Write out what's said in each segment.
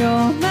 You're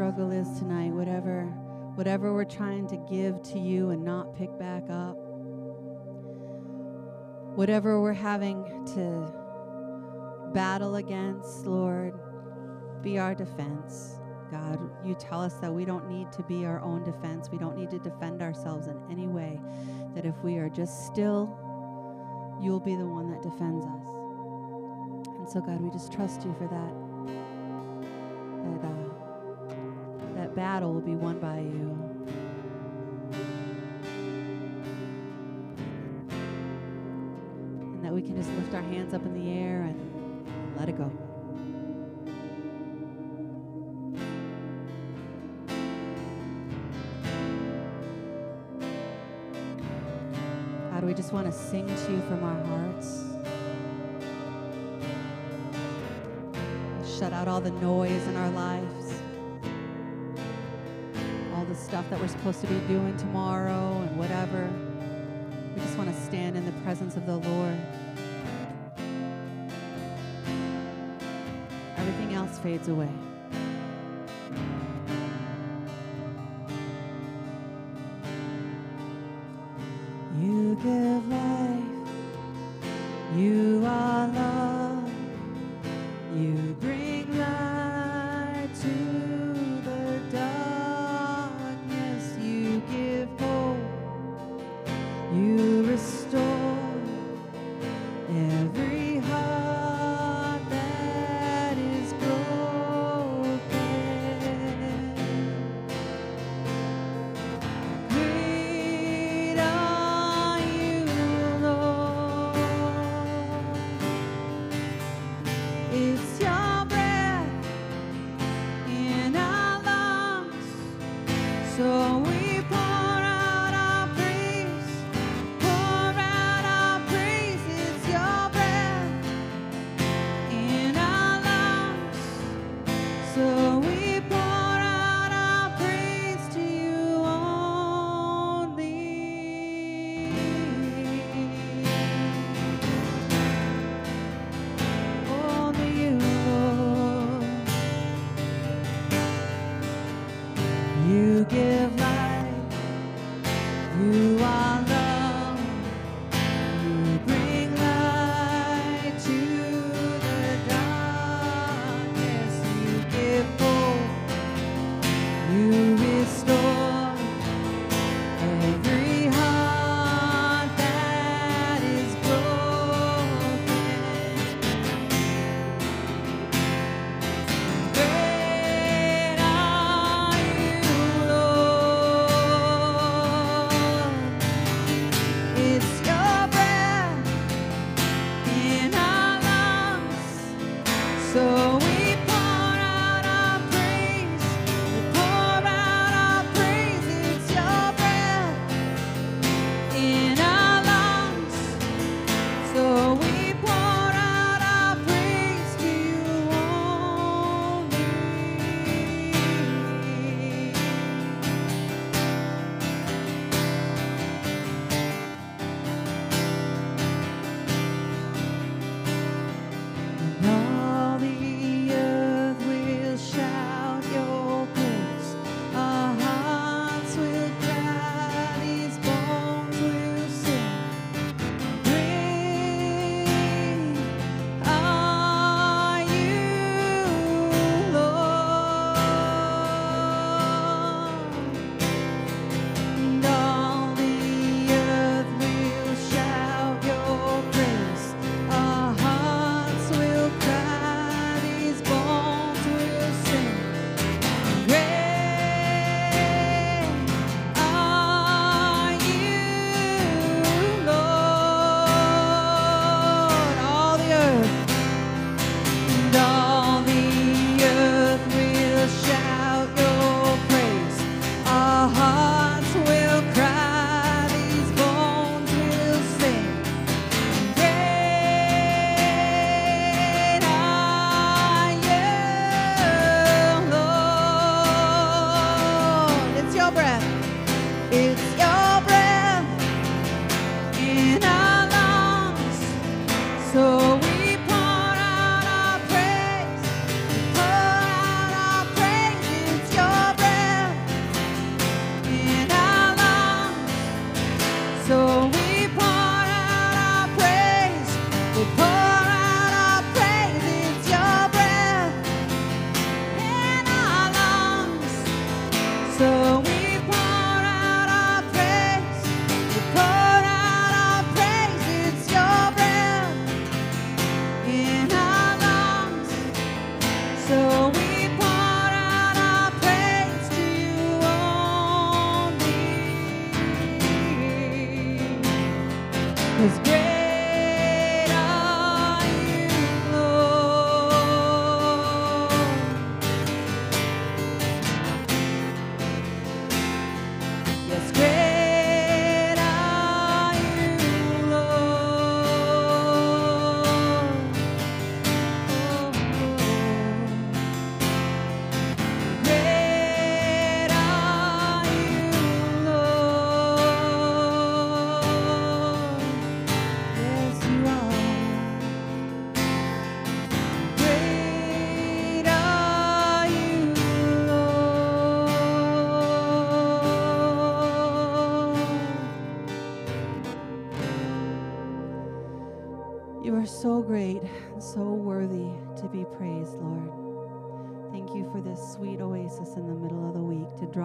struggle is tonight, whatever whatever we're trying to give to you and not pick back up, whatever we're having to battle against, Lord, be our defense. God, you tell us that we don't need to be our own defense. We don't need to defend ourselves in any way. That if we are just still, you'll be the one that defends us. And so, God, we just trust you for that. That, uh, that battle will be won by you. And that we can just lift our hands up in the air and let it go. God, we just want to sing to you from our hearts. Shut out all the noise in our the stuff that we're supposed to be doing tomorrow and whatever. We just want to stand in the presence of the Lord. Everything else fades away.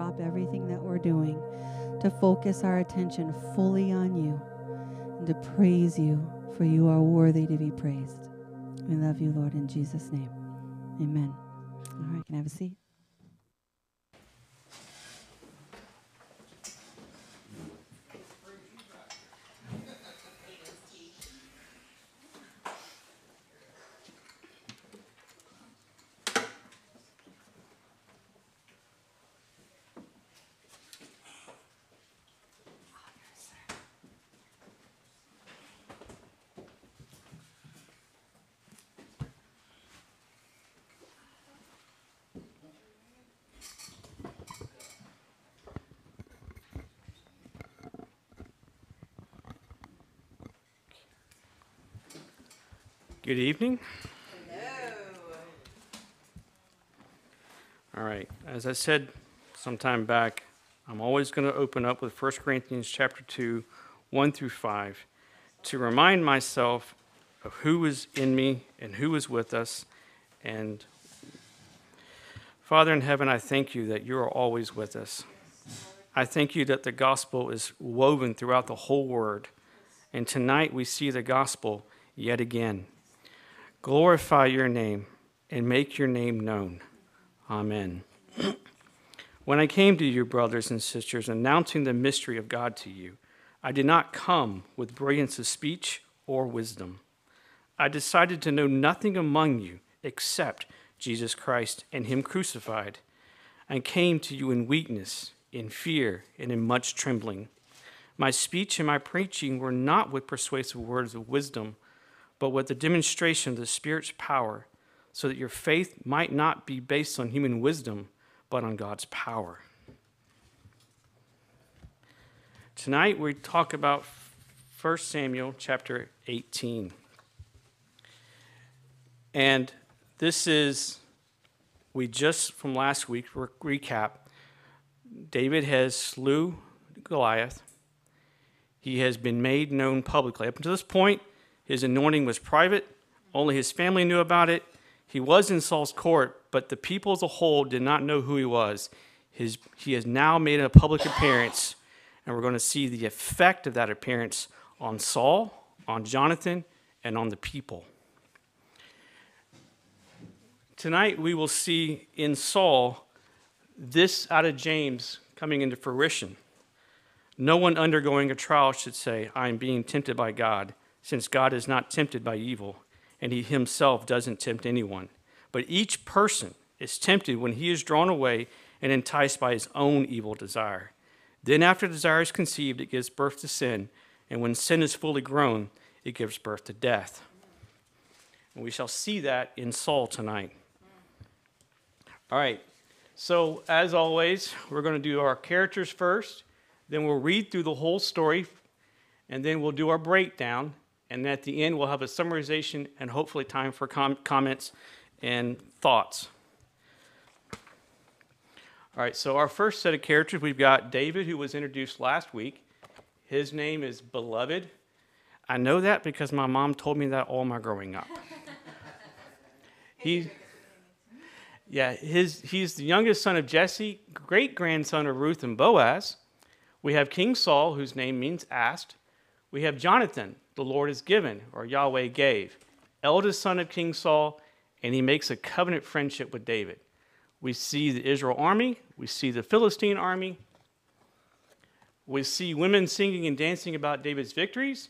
Drop everything that we're doing, to focus our attention fully on you, and to praise you, for you are worthy to be praised. We love you, Lord, in Jesus' name. Amen. All right, can I have a seat? Good evening. Hello. All right. As I said some time back, I'm always going to open up with 1 Corinthians chapter 2, 1 through 5, to remind myself of who is in me and who is with us. And Father in heaven, I thank you that you are always with us. I thank you that the gospel is woven throughout the whole word. And tonight we see the gospel yet again. Glorify your name and make your name known. Amen. when I came to you, brothers and sisters, announcing the mystery of God to you, I did not come with brilliance of speech or wisdom. I decided to know nothing among you except Jesus Christ and Him crucified, and came to you in weakness, in fear, and in much trembling. My speech and my preaching were not with persuasive words of wisdom but with the demonstration of the Spirit's power, so that your faith might not be based on human wisdom, but on God's power. Tonight we talk about 1 Samuel chapter 18. And this is, we just from last week, recap, David has slew Goliath. He has been made known publicly. Up until this point, his anointing was private, only his family knew about it. He was in Saul's court, but the people as a whole did not know who he was. His, he has now made a public appearance, and we're going to see the effect of that appearance on Saul, on Jonathan, and on the people. Tonight, we will see in Saul this out of James coming into fruition. No one undergoing a trial should say, I am being tempted by God since God is not tempted by evil, and he himself doesn't tempt anyone. But each person is tempted when he is drawn away and enticed by his own evil desire. Then, after desire is conceived, it gives birth to sin, and when sin is fully grown, it gives birth to death. And we shall see that in Saul tonight. All right, so as always, we're going to do our characters first, then we'll read through the whole story, and then we'll do our breakdown, and at the end, we'll have a summarization and hopefully time for com- comments and thoughts. All right, so our first set of characters, we've got David, who was introduced last week. His name is Beloved. I know that because my mom told me that all my growing up. he, yeah, his, he's the youngest son of Jesse, great grandson of Ruth and Boaz. We have King Saul, whose name means asked. We have Jonathan, the Lord has given, or Yahweh gave, eldest son of King Saul, and he makes a covenant friendship with David. We see the Israel army, we see the Philistine army, we see women singing and dancing about David's victories,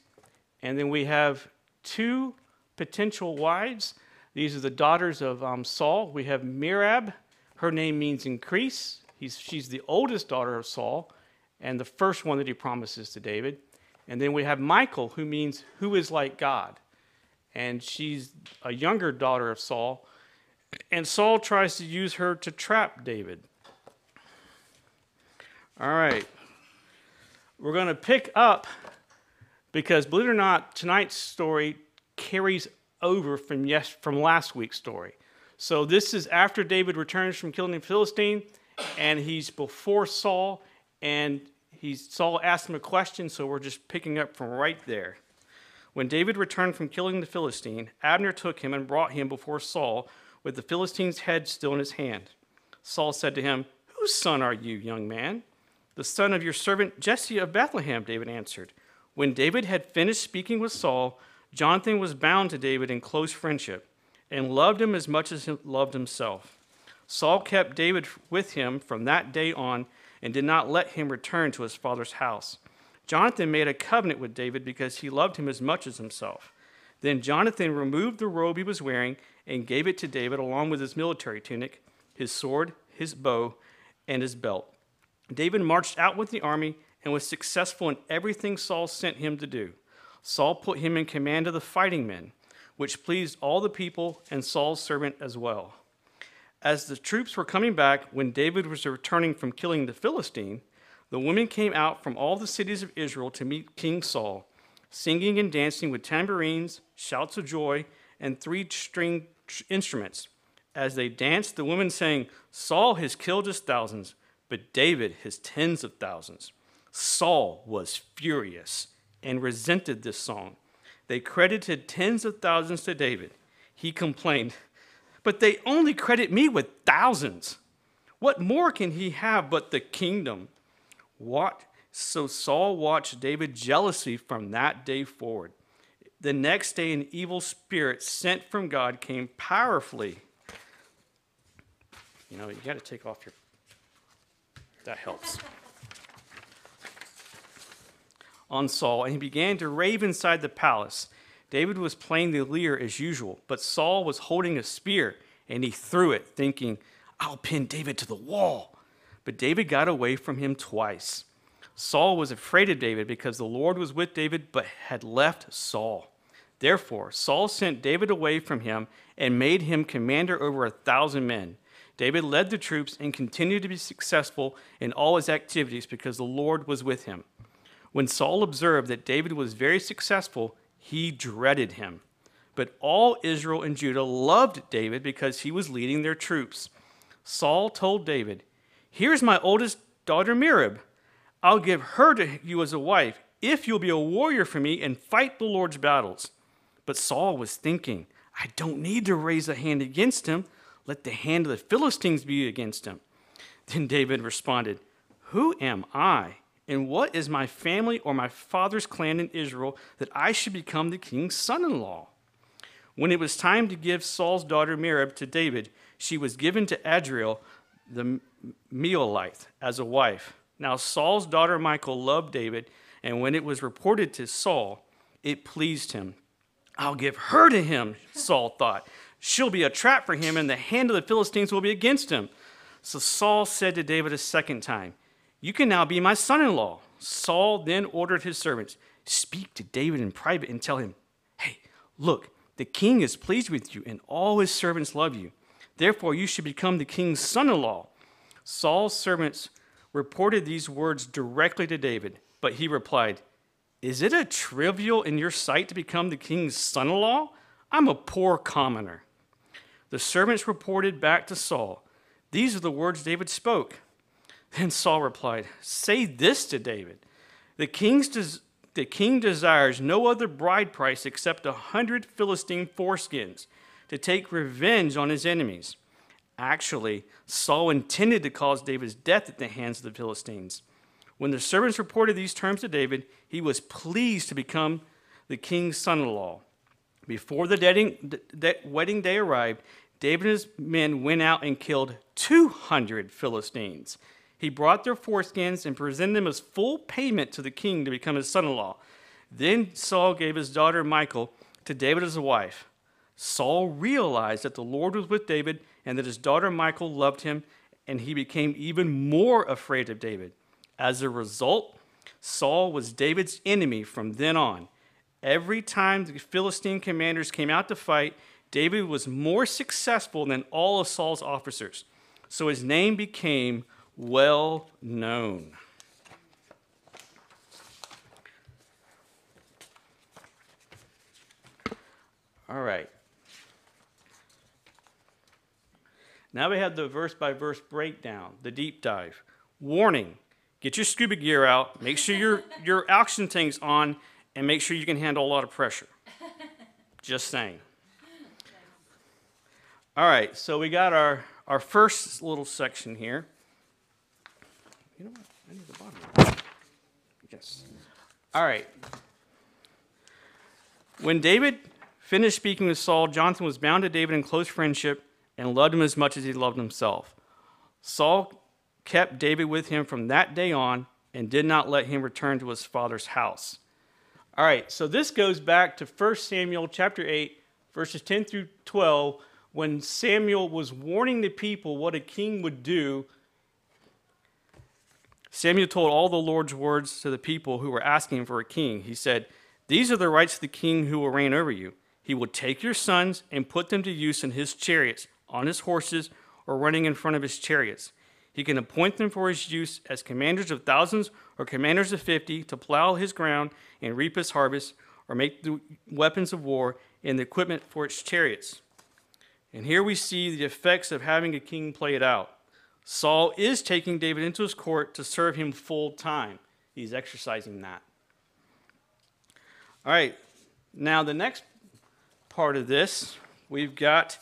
and then we have two potential wives. These are the daughters of um, Saul. We have Merab, her name means increase. He's, she's the oldest daughter of Saul, and the first one that he promises to David. And then we have Michal, who means who is like God. And she's a younger daughter of Saul. And Saul tries to use her to trap David. All right. We're going to pick up because, believe it or not, tonight's story carries over from, yes, from last week's story. So, this is after David returns from killing the Philistine, and he's before Saul, and he's Saul asked him a question, so we're just picking up from right there. When David returned from killing the Philistine, Abner took him and brought him before Saul with the Philistine's head still in his hand. Saul said to him, Whose son are you, young man? The son of your servant Jesse of Bethlehem, David answered. When David had finished speaking with Saul, Jonathan was bound to David in close friendship and loved him as much as he loved himself. Saul kept David with him from that day on and did not let him return to his father's house. Jonathan made a covenant with David because he loved him as much as himself. Then Jonathan removed the robe he was wearing and gave it to David along with his military tunic, his sword, his bow, and his belt. David marched out with the army and was successful in everything Saul sent him to do. Saul put him in command of the fighting men, which pleased all the people and Saul's servant as well. As the troops were coming back, when David was returning from killing the Philistine, the women came out from all the cities of Israel to meet King Saul, singing and dancing with tambourines, shouts of joy, and three string instruments. As they danced, the women sang, Saul has killed his thousands, but David his tens of thousands. Saul was furious and resented this song. They credited tens of thousands to David. He complained, But they only credit me with thousands. What more can he have but the kingdom? What? So Saul watched David jealously from that day forward. The next day, an evil spirit sent from God came powerfully. You know, you got to take off your. That helps. On Saul, and he began to rave inside the palace. David was playing the lyre as usual, but Saul was holding a spear, and he threw it, thinking, I'll pin David to the wall. But David got away from him twice. Saul was afraid of David because the Lord was with David, but had left Saul. Therefore, Saul sent David away from him and made him commander over a thousand men. David led the troops and continued to be successful in all his activities because the Lord was with him. When Saul observed that David was very successful, he dreaded him. But all Israel and Judah loved David because he was leading their troops. Saul told David, Here's my oldest daughter Merab. I'll give her to you as a wife if you'll be a warrior for me and fight the Lord's battles. But Saul was thinking, I don't need to raise a hand against him. Let the hand of the Philistines be against him. Then David responded, Who am I? And what is my family or my father's clan in Israel that I should become the king's son in law? When it was time to give Saul's daughter Merab to David, she was given to Adriel the Meholite as a wife. Now, Saul's daughter Michal loved David, and when it was reported to Saul, it pleased him. I'll give her to him, Saul thought. She'll be a trap for him, and the hand of the Philistines will be against him. So Saul said to David a second time, You can now be my son in law. Saul then ordered his servants, Speak to David in private and tell him, Hey, look, the king is pleased with you, and all his servants love you. Therefore, you should become the king's son in law. Saul's servants reported these words directly to David, but he replied, Is it a trivial in your sight to become the king's son in law? I'm a poor commoner. The servants reported back to Saul, These are the words David spoke. Then Saul replied, Say this to David The, king's des- the king desires no other bride price except a hundred Philistine foreskins to take revenge on his enemies. Actually, Saul intended to cause David's death at the hands of the Philistines. When the servants reported these terms to David, he was pleased to become the king's son in law. Before the wedding day arrived, David and his men went out and killed 200 Philistines. He brought their foreskins and presented them as full payment to the king to become his son in law. Then Saul gave his daughter Michal to David as a wife. Saul realized that the Lord was with David and that his daughter Michal loved him, and he became even more afraid of David. As a result, Saul was David's enemy from then on. Every time the Philistine commanders came out to fight, David was more successful than all of Saul's officers. So his name became well known. All right. Now we have the verse by verse breakdown, the deep dive. Warning get your scuba gear out, make sure your, your oxygen tank's on, and make sure you can handle a lot of pressure. Just saying. All right, so we got our, our first little section here. You know what? I need the bottom. Yes. All right. When David finished speaking with Saul, Jonathan was bound to David in close friendship and loved him as much as he loved himself. Saul kept David with him from that day on and did not let him return to his father's house. All right, so this goes back to 1 Samuel chapter 8, verses 10 through 12, when Samuel was warning the people what a king would do. Samuel told all the Lord's words to the people who were asking for a king. He said, These are the rights of the king who will reign over you. He will take your sons and put them to use in his chariots, on his horses, or running in front of his chariots. He can appoint them for his use as commanders of thousands or commanders of fifty to plow his ground and reap his harvest, or make the weapons of war and the equipment for its chariots. And here we see the effects of having a king play it out. Saul is taking David into his court to serve him full time. He's exercising that. All right, now the next part of this, we've got,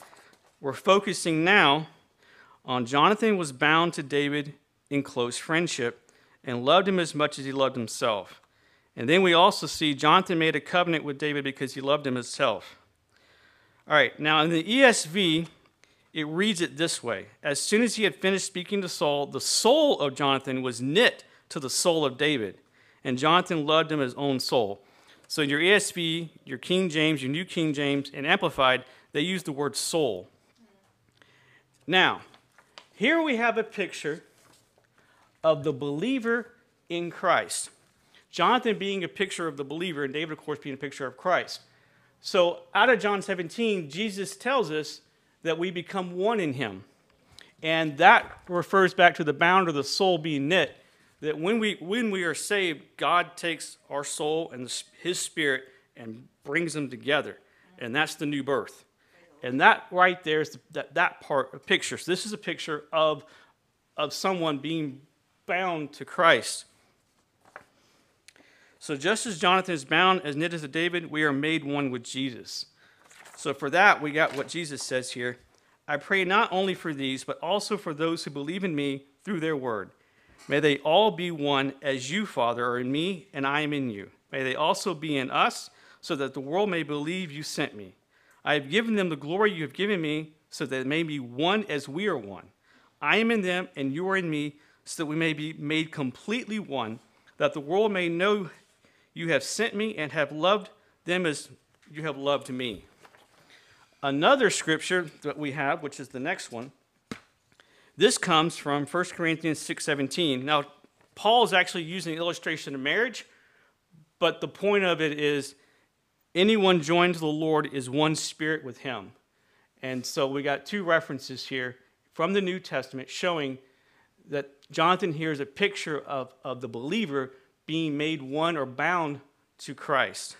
we're focusing now on Jonathan was bound to David in close friendship and loved him as much as he loved himself. And then we also see Jonathan made a covenant with David because he loved him himself. All right, now in the ESV, it reads it this way As soon as he had finished speaking to Saul, the soul of Jonathan was knit to the soul of David, and Jonathan loved him as his own soul. So your ESV, your King James, your New King James, and Amplified, they use the word soul. Now, here we have a picture of the believer in Christ. Jonathan being a picture of the believer, and David, of course, being a picture of Christ. So, out of John 17, Jesus tells us that we become one in him. And that refers back to the bound of the soul being knit. That when we, when we are saved, God takes our soul and his spirit and brings them together. And that's the new birth. And that right there is the, that, that part of picture. So this is a picture of, of someone being bound to Christ. So just as Jonathan is bound as knit as to David, we are made one with Jesus. So for that, we got what Jesus says here. I pray not only for these, but also for those who believe in me through their word. May they all be one as you, Father, are in me and I am in you. May they also be in us, so that the world may believe you sent me. I have given them the glory you have given me, so that they may be one as we are one. I am in them, and you are in me, so that we may be made completely one, that the world may know you have sent me and have loved them as you have loved me. Another scripture that we have, which is the next one, this comes from 1 Corinthians 6:17. Now, Paul is actually using an illustration of marriage, but the point of it is anyone joined to the Lord is one spirit with him. And so we got two references here from the New Testament showing that Jonathan here is a picture of, of the believer being made one or bound to Christ.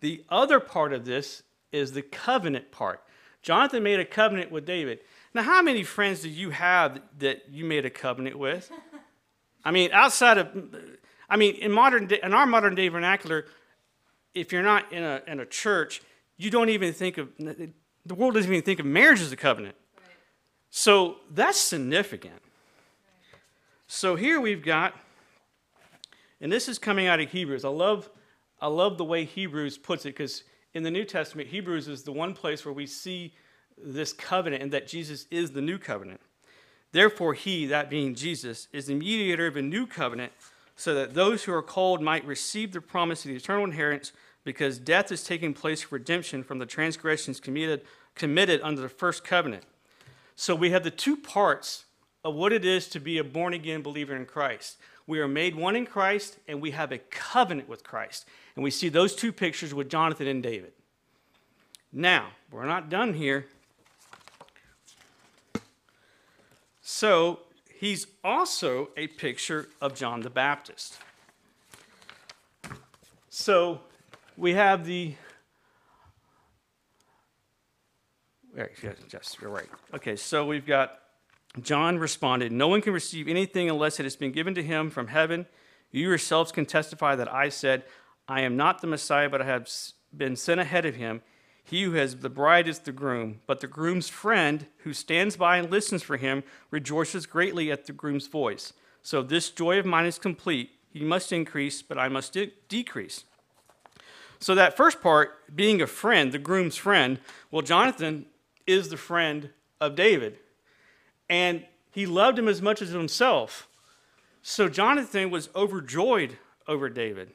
The other part of this is the covenant part. Jonathan made a covenant with David. Now, how many friends do you have that you made a covenant with? I mean, outside of, I mean, in modern day, in our modern day vernacular, if you're not in a, in a church, you don't even think of, the world doesn't even think of marriage as a covenant. So that's significant. So here we've got, and this is coming out of Hebrews. I love, I love the way Hebrews puts it because in the New Testament, Hebrews is the one place where we see this covenant and that Jesus is the new covenant. Therefore, he, that being Jesus, is the mediator of a new covenant so that those who are called might receive the promise of the eternal inheritance because death is taking place for redemption from the transgressions committed, committed under the first covenant. So we have the two parts of what it is to be a born again believer in Christ. We are made one in Christ, and we have a covenant with Christ. And we see those two pictures with Jonathan and David. Now, we're not done here. So, he's also a picture of John the Baptist. So, we have the. Yes, yes, you're right. Okay, so we've got John responded, No one can receive anything unless it has been given to him from heaven. You yourselves can testify that I said, I am not the Messiah, but I have been sent ahead of him. He who has the bride is the groom, but the groom's friend who stands by and listens for him rejoices greatly at the groom's voice. So this joy of mine is complete. He must increase, but I must de- decrease. So that first part, being a friend, the groom's friend, well, Jonathan is the friend of David. And he loved him as much as himself. So Jonathan was overjoyed over David.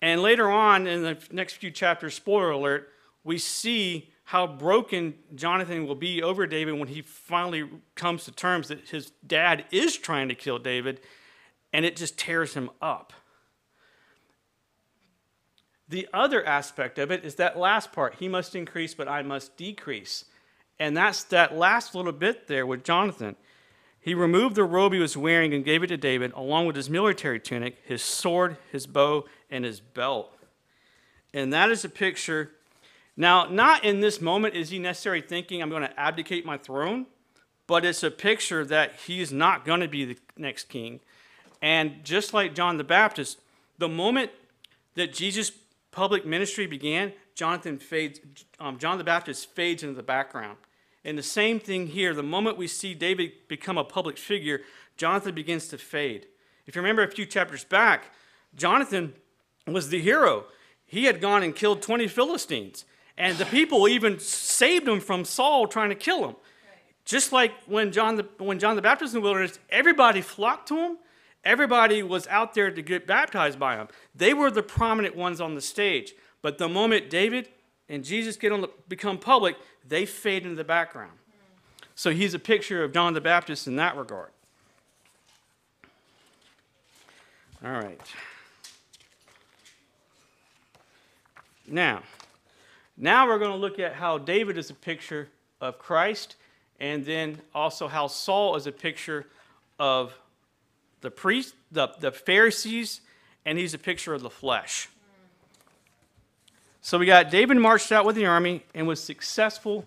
And later on in the next few chapters, spoiler alert, we see how broken Jonathan will be over David when he finally comes to terms that his dad is trying to kill David, and it just tears him up. The other aspect of it is that last part he must increase, but I must decrease. And that's that last little bit there with Jonathan. He removed the robe he was wearing and gave it to David, along with his military tunic, his sword, his bow, and his belt. And that is a picture. Now, not in this moment is he necessarily thinking, I'm going to abdicate my throne, but it's a picture that he's not going to be the next king. And just like John the Baptist, the moment that Jesus' public ministry began, Jonathan fades, um, John the Baptist fades into the background. And the same thing here, the moment we see David become a public figure, Jonathan begins to fade. If you remember a few chapters back, Jonathan was the hero. He had gone and killed 20 Philistines, and the people even saved him from Saul trying to kill him. Just like when John the, when John the Baptist was in the wilderness, everybody flocked to him. Everybody was out there to get baptized by him. They were the prominent ones on the stage. But the moment David and Jesus get on the, become public, they fade into the background. So he's a picture of John the Baptist in that regard. All right. Now, now we're going to look at how David is a picture of Christ, and then also how Saul is a picture of the priest, the, the Pharisees, and he's a picture of the flesh. So we got David marched out with the army and was successful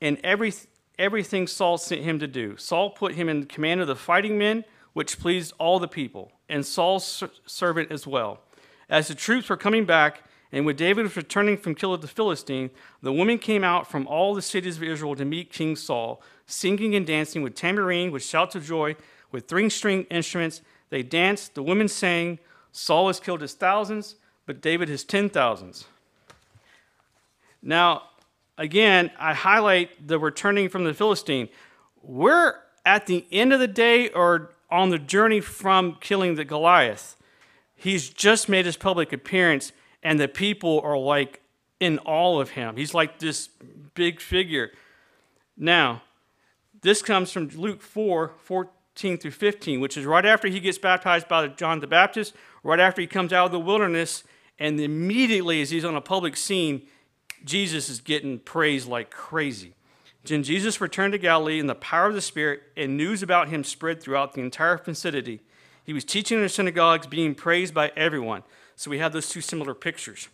in every, everything Saul sent him to do. Saul put him in command of the fighting men, which pleased all the people, and Saul's servant as well. As the troops were coming back, and when David was returning from killing the Philistine, the women came out from all the cities of Israel to meet King Saul, singing and dancing with tambourine, with shouts of joy, with three string instruments. They danced, the women sang. Saul has killed his thousands, but David his ten thousands. Now, again, I highlight the returning from the Philistine. We're at the end of the day or on the journey from killing the Goliath. He's just made his public appearance, and the people are like in awe of him. He's like this big figure. Now, this comes from Luke 4 14 through 15, which is right after he gets baptized by John the Baptist, right after he comes out of the wilderness, and immediately as he's on a public scene, Jesus is getting praised like crazy. Then Jesus returned to Galilee in the power of the Spirit, and news about him spread throughout the entire vicinity. He was teaching in the synagogues, being praised by everyone. So we have those two similar pictures.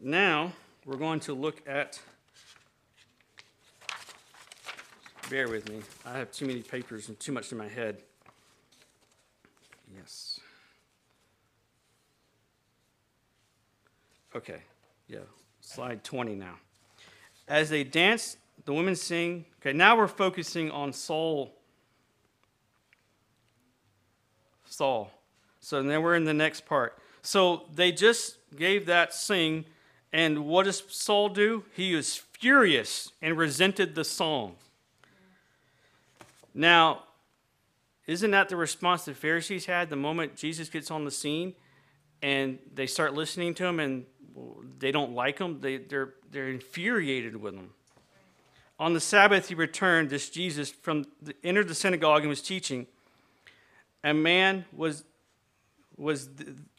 Now, we're going to look at. Bear with me. I have too many papers and too much in my head. Yes. Okay, yeah, slide 20 now. As they dance, the women sing. Okay, now we're focusing on Saul. Saul. So then we're in the next part. So they just gave that sing, and what does Saul do? He is furious and resented the song. Now, isn't that the response the Pharisees had the moment Jesus gets on the scene and they start listening to him and they don't like him. They, they're, they're infuriated with him. On the Sabbath, he returned, this Jesus, from the, entered the synagogue and was teaching. A man was, was,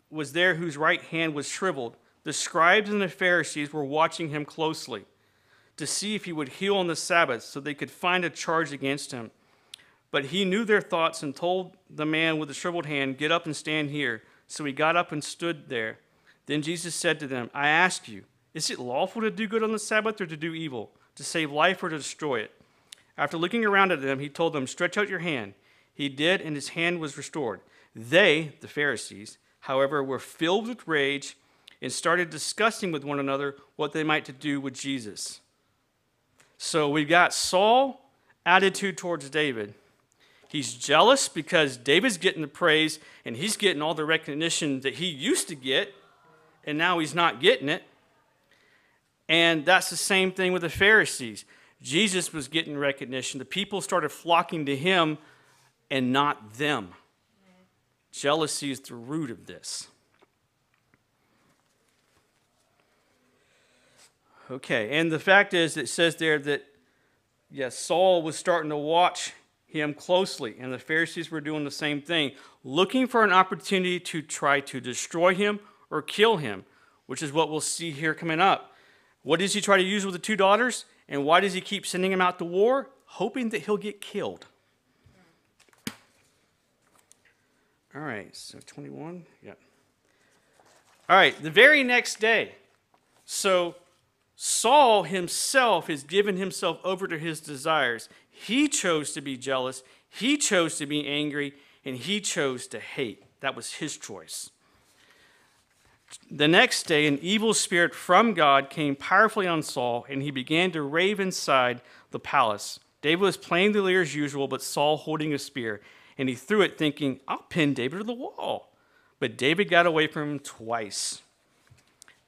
was there whose right hand was shriveled. The scribes and the Pharisees were watching him closely to see if he would heal on the Sabbath so they could find a charge against him. But he knew their thoughts and told the man with the shriveled hand, Get up and stand here. So he got up and stood there. Then Jesus said to them, I ask you, is it lawful to do good on the Sabbath or to do evil, to save life or to destroy it? After looking around at them, he told them, Stretch out your hand. He did, and his hand was restored. They, the Pharisees, however, were filled with rage and started discussing with one another what they might to do with Jesus. So we've got Saul attitude towards David. He's jealous because David's getting the praise and he's getting all the recognition that he used to get, and now he's not getting it. And that's the same thing with the Pharisees. Jesus was getting recognition. The people started flocking to him and not them. Jealousy is the root of this. Okay, and the fact is, it says there that, yes, Saul was starting to watch him closely, and the Pharisees were doing the same thing, looking for an opportunity to try to destroy him or kill him, which is what we'll see here coming up. What does he try to use with the two daughters? And why does he keep sending him out to war? Hoping that he'll get killed. All right, so 21, yeah. All right, the very next day, so Saul himself has given himself over to his desires. He chose to be jealous, he chose to be angry, and he chose to hate. That was his choice. The next day, an evil spirit from God came powerfully on Saul, and he began to rave inside the palace. David was playing the lyre as usual, but Saul holding a spear, and he threw it, thinking, I'll pin David to the wall. But David got away from him twice.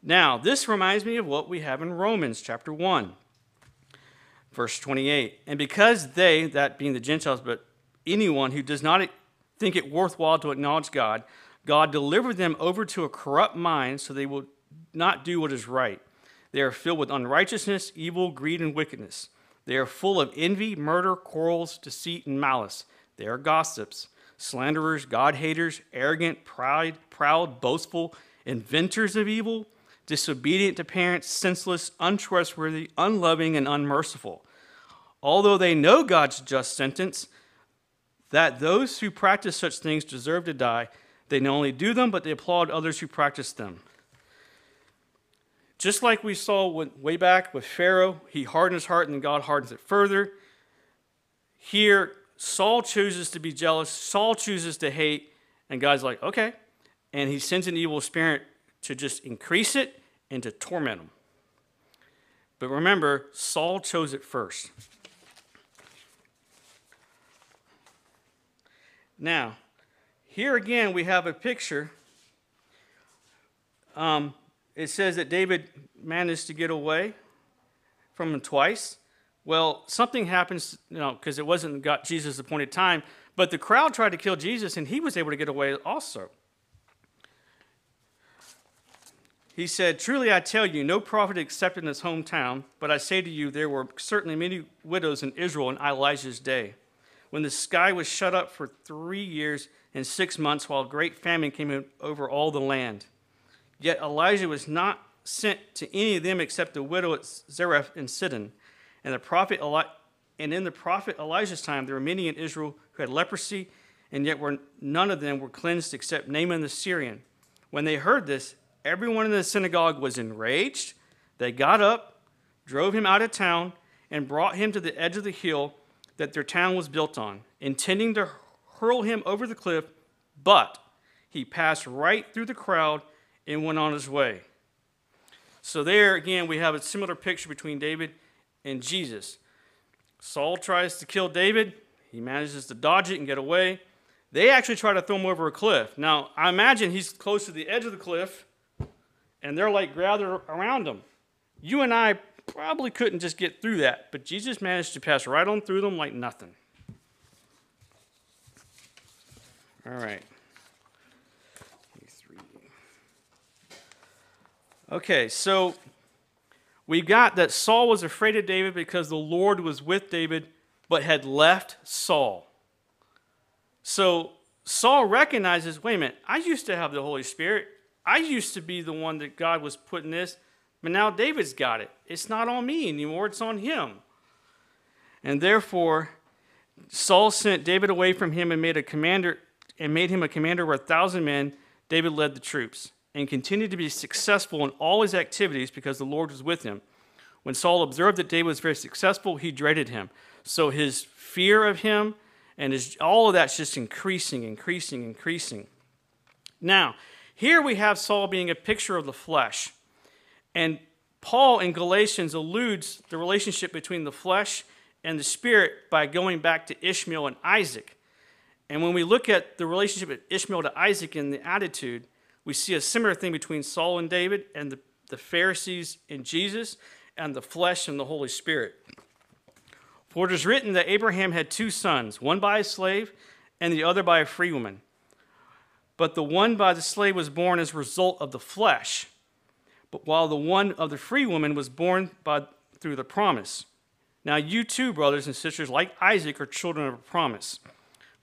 Now, this reminds me of what we have in Romans chapter 1, verse 28. And because they, that being the Gentiles, but anyone who does not think it worthwhile to acknowledge God, God delivered them over to a corrupt mind so they will not do what is right. They are filled with unrighteousness, evil, greed, and wickedness. They are full of envy, murder, quarrels, deceit, and malice. They are gossips, slanderers, God haters, arrogant, proud, proud, boastful, inventors of evil disobedient to parents, senseless, untrustworthy, unloving, and unmerciful. Although they know God's just sentence, that those who practice such things deserve to die, they not only do them, but they applaud others who practice them. Just like we saw way back with Pharaoh, he hardened his heart and God hardens it further. Here, Saul chooses to be jealous, Saul chooses to hate, and God's like, okay. And he sends an evil spirit to just increase it and to torment him. But remember, Saul chose it first. Now, here again we have a picture. Um, it says that David managed to get away from him twice. Well, something happens, you know, because it wasn't got Jesus' appointed time, but the crowd tried to kill Jesus and he was able to get away also. He said, Truly I tell you, no prophet accepted in his hometown, but I say to you, there were certainly many widows in Israel in Elijah's day, when the sky was shut up for three years and six months, while great famine came over all the land. Yet Elijah was not sent to any of them except the widow at Zarephath in Sidon. And the prophet Eli- and in the prophet Elijah's time, there were many in Israel who had leprosy, and yet were, none of them were cleansed except Naaman the Syrian. When they heard this, Everyone in the synagogue was enraged. They got up, drove him out of town, and brought him to the edge of the hill that their town was built on, intending to hurl him over the cliff, but he passed right through the crowd and went on his way. So, there again, we have a similar picture between David and Jesus. Saul tries to kill David, he manages to dodge it and get away. They actually try to throw him over a cliff. Now, I imagine he's close to the edge of the cliff and they're like gathered around him. You and I probably couldn't just get through that, but Jesus managed to pass right on through them like nothing. All right. Okay, so we got that Saul was afraid of David because the Lord was with David, but had left Saul. So Saul recognizes wait a minute, I used to have the Holy Spirit. I used to be the one that God was putting this, but now David's got it. It's not on me anymore, it's on him. And therefore, Saul sent David away from him and made a commander and made him a commander over a thousand men. David led the troops and continued to be successful in all his activities because the Lord was with him. When Saul observed that David was very successful, he dreaded him. So his fear of him And is, all of that's just increasing, increasing, increasing. Now, here we have Saul being a picture of the flesh. And Paul in Galatians alludes the relationship between the flesh and the spirit by going back to Ishmael and Isaac. And when we look at the relationship of Ishmael to Isaac in the attitude, we see a similar thing between Saul and David and the, the Pharisees and Jesus and the flesh and the Holy Spirit. For it is written that Abraham had two sons, one by a slave and the other by a free woman. But the one by the slave was born as a result of the flesh, but while the one of the free woman was born by, through the promise. Now, you too, brothers and sisters, like Isaac, are children of a promise.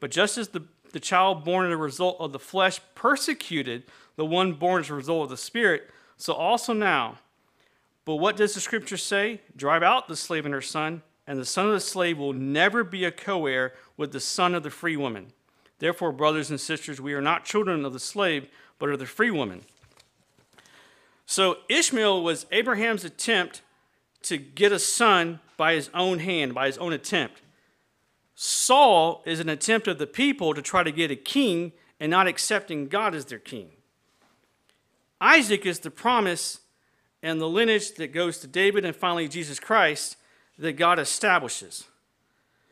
But just as the, the child born as a result of the flesh persecuted the one born as a result of the Spirit, so also now. But what does the scripture say? Drive out the slave and her son, and the son of the slave will never be a co heir with the son of the free woman. Therefore, brothers and sisters, we are not children of the slave, but of the free woman. So Ishmael was Abraham's attempt to get a son by his own hand, by his own attempt. Saul is an attempt of the people to try to get a king and not accepting God as their king. Isaac is the promise and the lineage that goes to David and finally Jesus Christ that God establishes.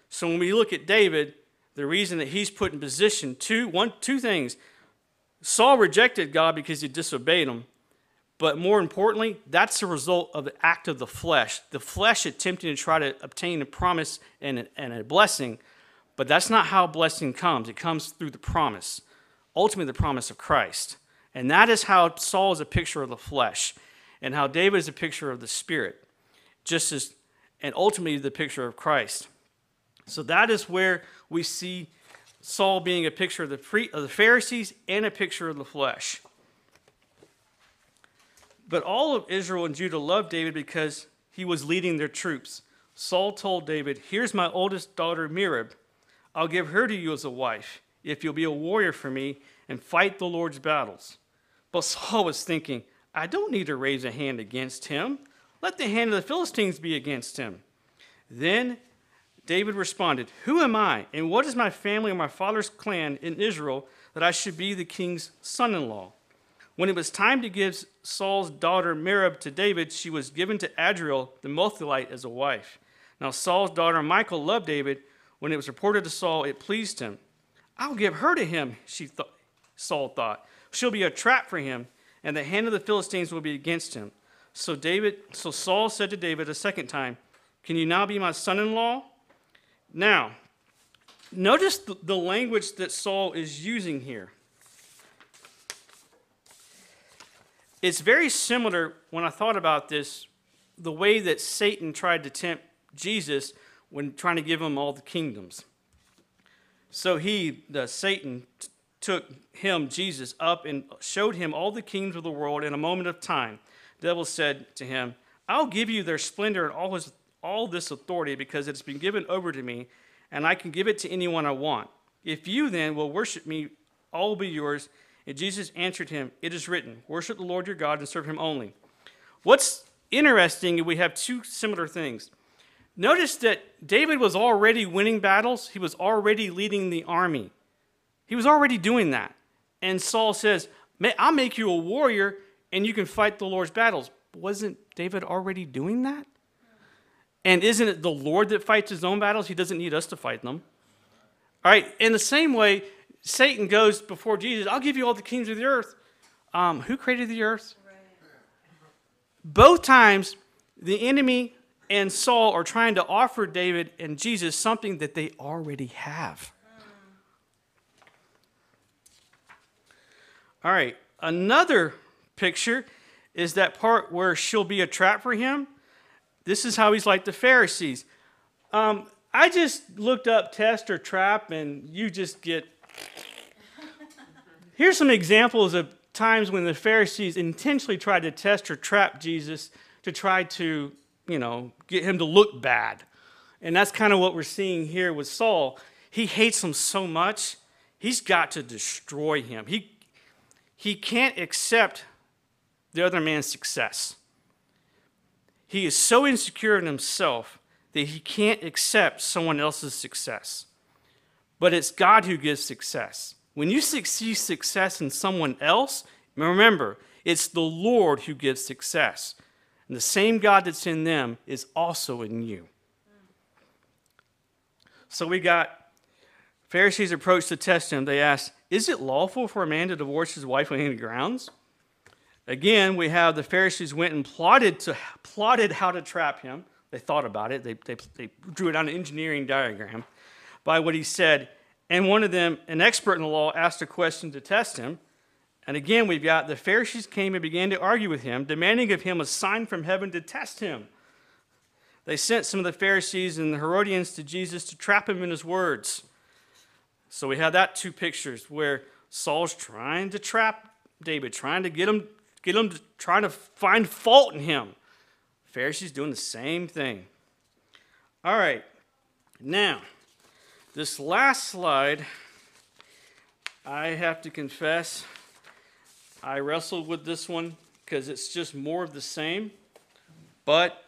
So when we look at David, the reason that he's put in position, two, one, two things. Saul rejected God because he disobeyed him. But more importantly, that's the result of the act of the flesh. The flesh attempting to try to obtain a promise and a, and a blessing. But that's not how blessing comes. It comes through the promise, ultimately, the promise of Christ. And that is how Saul is a picture of the flesh, and how David is a picture of the spirit, just as, and ultimately, the picture of Christ. So that is where we see Saul being a picture of the, of the Pharisees and a picture of the flesh. But all of Israel and Judah loved David because he was leading their troops. Saul told David, Here's my oldest daughter, Merab. I'll give her to you as a wife, if you'll be a warrior for me and fight the Lord's battles. But Saul was thinking, I don't need to raise a hand against him. Let the hand of the Philistines be against him. Then David responded, Who am I, and what is my family or my father's clan in Israel that I should be the king's son in law? When it was time to give Saul's daughter Merab to David, she was given to Adriel the Meholathite as a wife. Now Saul's daughter Michal loved David. When it was reported to Saul, it pleased him. I'll give her to him, she th- Saul thought. She'll be a trap for him, and the hand of the Philistines will be against him. So David, so Saul said to David a second time, Can you now be my son-in-law? Now, notice the, the language that Saul is using here. It's very similar when I thought about this, the way that Satan tried to tempt Jesus when trying to give him all the kingdoms. So he, the Satan, took him, Jesus, up and showed him all the kingdoms of the world in a moment of time. The devil said to him, I'll give you their splendor and all, his, all this authority because it's been given over to me, and I can give it to anyone I want. If you then will worship me, all will be yours. And Jesus answered him, It is written, Worship the Lord your God and serve him only. What's interesting, we have two similar things. Notice that David was already winning battles, he was already leading the army. He was already doing that. And Saul says, I'll make you a warrior and you can fight the Lord's battles. Wasn't David already doing that? And isn't it the Lord that fights his own battles? He doesn't need us to fight them. All right, in the same way, Satan goes before Jesus, I'll give you all the kings of the earth. Um, who created the earth? Both times, the enemy and Saul are trying to offer David and Jesus something that they already have. All right, another picture is that part where she'll be a trap for him. This is how he's like the Pharisees. Um, I just looked up test or trap, and you just get. Here's some examples of times when the Pharisees intentionally tried to test or trap Jesus to try to, you know, get him to look bad. And that's kind of what we're seeing here with Saul. He hates him so much, he's got to destroy him. He, he can't accept the other man's success. He is so insecure in himself that he can't accept someone else's success. but it's God who gives success. When you see success in someone else, remember, it's the Lord who gives success. And the same God that's in them is also in you. So we got Pharisees approached to test him. They asked, Is it lawful for a man to divorce his wife on any grounds? Again, we have the Pharisees went and plotted, to, plotted how to trap him. They thought about it. They, they, they drew it on an engineering diagram by what he said. And one of them, an expert in the law, asked a question to test him. And again, we've got the Pharisees came and began to argue with him, demanding of him a sign from heaven to test him. They sent some of the Pharisees and the Herodians to Jesus to trap him in his words. So we have that two pictures where Saul's trying to trap David, trying to get him, get him to, trying to find fault in him. Pharisees doing the same thing. All right, now this last slide, I have to confess, I wrestled with this one because it's just more of the same. But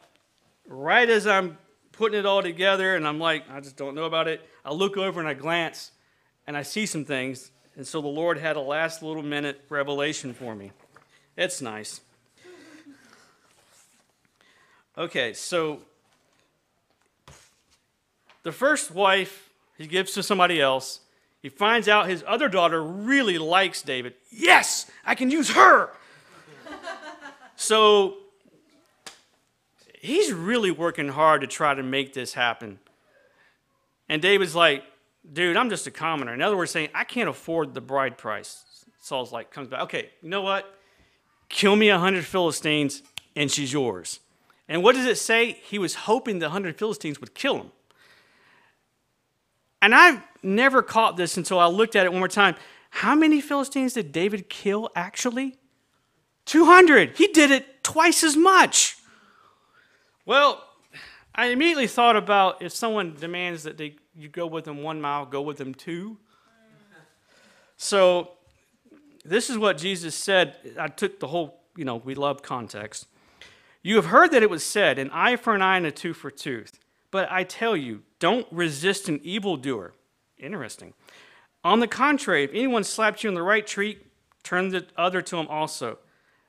right as I'm putting it all together and I'm like, I just don't know about it, I look over and I glance and I see some things. And so the Lord had a last little minute revelation for me. It's nice. Okay, so the first wife he gives to somebody else. He finds out his other daughter really likes David. Yes, I can use her. so he's really working hard to try to make this happen. And David's like, dude, I'm just a commoner. In other words, saying, I can't afford the bride price. Saul's like, comes back, okay, you know what? Kill me a hundred Philistines and she's yours. And what does it say? He was hoping the hundred Philistines would kill him. And I've never caught this until I looked at it one more time. How many Philistines did David kill actually? 200. He did it twice as much. Well, I immediately thought about if someone demands that they you go with them one mile, go with them two. So this is what Jesus said. I took the whole, you know, we love context. You have heard that it was said, an eye for an eye and a tooth for tooth. But I tell you, don't resist an evildoer. Interesting. On the contrary, if anyone slaps you on the right cheek, turn the other to him also.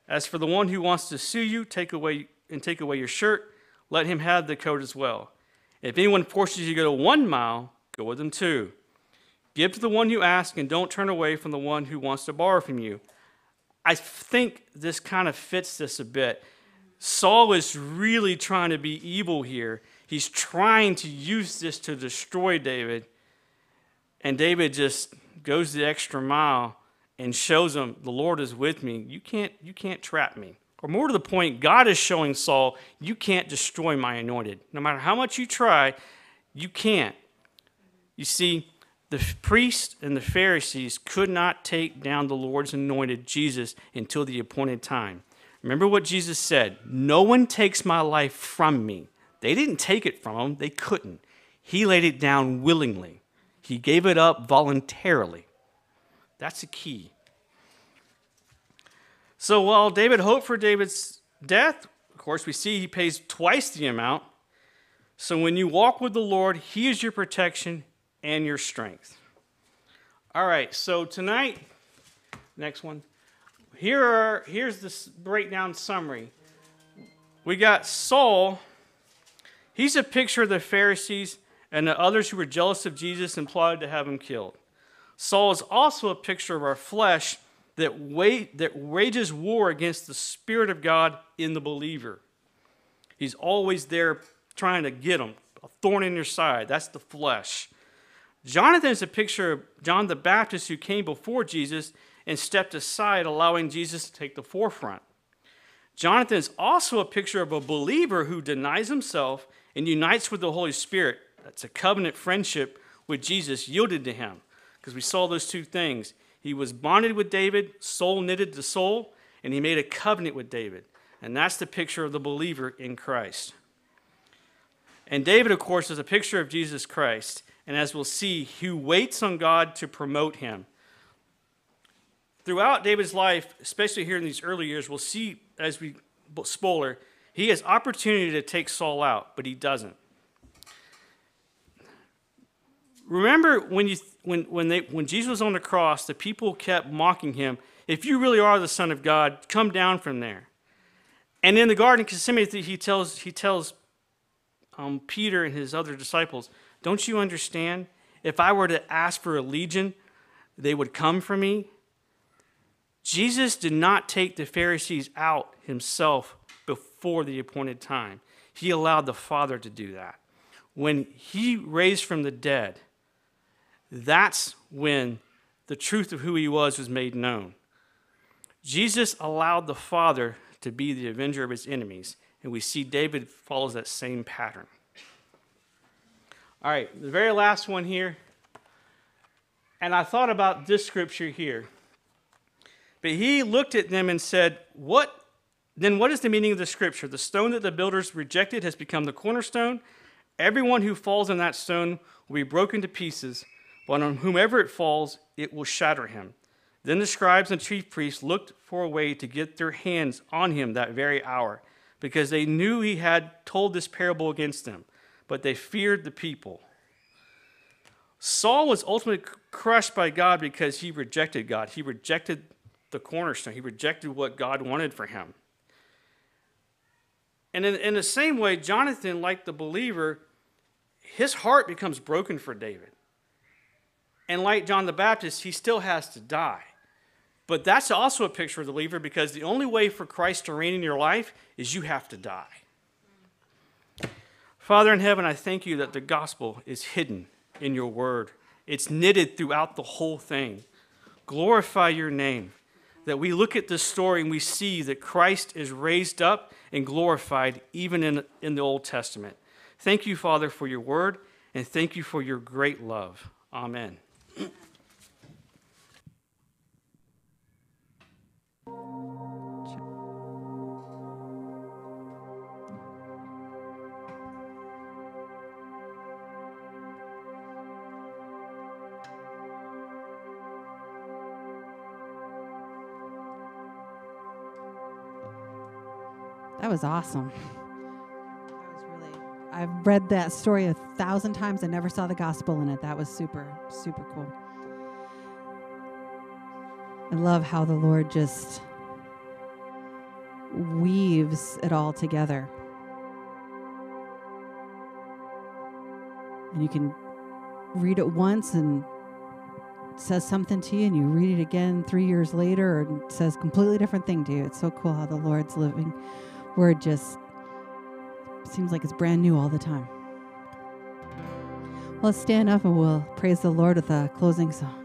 As for the one who wants to sue you, take away and take away your shirt, let him have the coat as well. If anyone forces you to go one mile, go with them two. Give to the one who asks, and don't turn away from the one who wants to borrow from you. I think this kind of fits this a bit. Saul is really trying to be evil here. He's trying to use this to destroy David. And David just goes the extra mile and shows him, the Lord is with me. You can't, you can't trap me. Or more to the point, God is showing Saul, you can't destroy my anointed. No matter how much you try, you can't. You see, the priests and the Pharisees could not take down the Lord's anointed Jesus until the appointed time. Remember what Jesus said No one takes my life from me. They didn't take it from him, they couldn't. He laid it down willingly, he gave it up voluntarily. That's the key. So while David hoped for David's death, of course, we see he pays twice the amount. So when you walk with the Lord, he is your protection and your strength. All right, so tonight, next one. Here are here's the breakdown summary. We got Saul. He's a picture of the Pharisees and the others who were jealous of Jesus and plotted to have him killed. Saul is also a picture of our flesh that, wait, that wages war against the Spirit of God in the believer. He's always there trying to get him, a thorn in your side. That's the flesh. Jonathan is a picture of John the Baptist who came before Jesus and stepped aside, allowing Jesus to take the forefront. Jonathan is also a picture of a believer who denies himself and unites with the Holy Spirit. That's a covenant friendship with Jesus yielded to him, because we saw those two things. He was bonded with David, soul knitted to soul, and he made a covenant with David. And that's the picture of the believer in Christ. And David, of course, is a picture of Jesus Christ. And as we'll see, he waits on God to promote him. Throughout David's life, especially here in these early years, we'll see as we spoiler, he has opportunity to take Saul out, but he doesn't. remember when, you, when, when, they, when Jesus was on the cross, the people kept mocking him. If you really are the Son of God, come down from there. And in the Garden of Gethsemane, he tells, he tells um, Peter and his other disciples, Don't you understand? If I were to ask for a legion, they would come for me. Jesus did not take the Pharisees out himself before the appointed time. He allowed the Father to do that. When he raised from the dead, that's when the truth of who he was was made known. Jesus allowed the Father to be the avenger of his enemies, and we see David follows that same pattern. All right, the very last one here. And I thought about this scripture here. But he looked at them and said, What then what is the meaning of the scripture? The stone that the builders rejected has become the cornerstone. Everyone who falls on that stone will be broken to pieces, but on whomever it falls, it will shatter him. Then the scribes and chief priests looked for a way to get their hands on him that very hour, because they knew he had told this parable against them, but they feared the people. Saul was ultimately crushed by God because he rejected God. He rejected the cornerstone. He rejected what God wanted for him. And in, in the same way, Jonathan, like the believer, his heart becomes broken for David. And like John the Baptist, he still has to die. But that's also a picture of the believer because the only way for Christ to reign in your life is you have to die. Father in heaven, I thank you that the gospel is hidden in your word. It's knitted throughout the whole thing. Glorify your name. That we look at this story and we see that Christ is raised up and glorified even in, in the Old Testament. Thank you, Father, for your word, and thank you for your great love. Amen. That was awesome. That was really. I've read that story a thousand times. I never saw the gospel in it. That was super, super cool. I love how the Lord just weaves it all together. And you can read it once and it says something to you, and you read it again three years later, and it says completely different thing to you. It's so cool how the Lord's living word just seems like it's brand new all the time. Well, let's stand up and we'll praise the Lord with a closing song.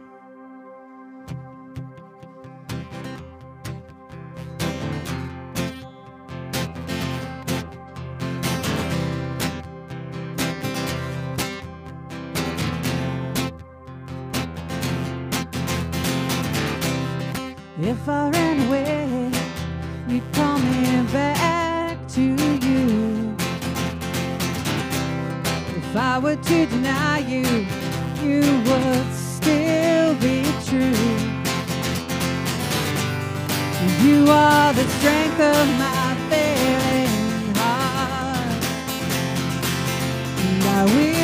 If I ran away, you'd call me back to you. If I were to deny you, you would still be true. You are the strength of my failing heart, and I will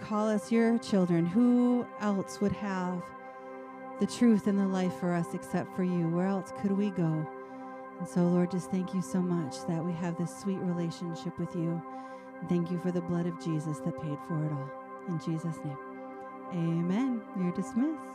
call us your children, who else would have the truth and the life for us except for you? Where else could we go? And so, Lord, just thank you so much that we have this sweet relationship with you. And thank you for the blood of Jesus that paid for it all. In Jesus' name, amen. You're dismissed.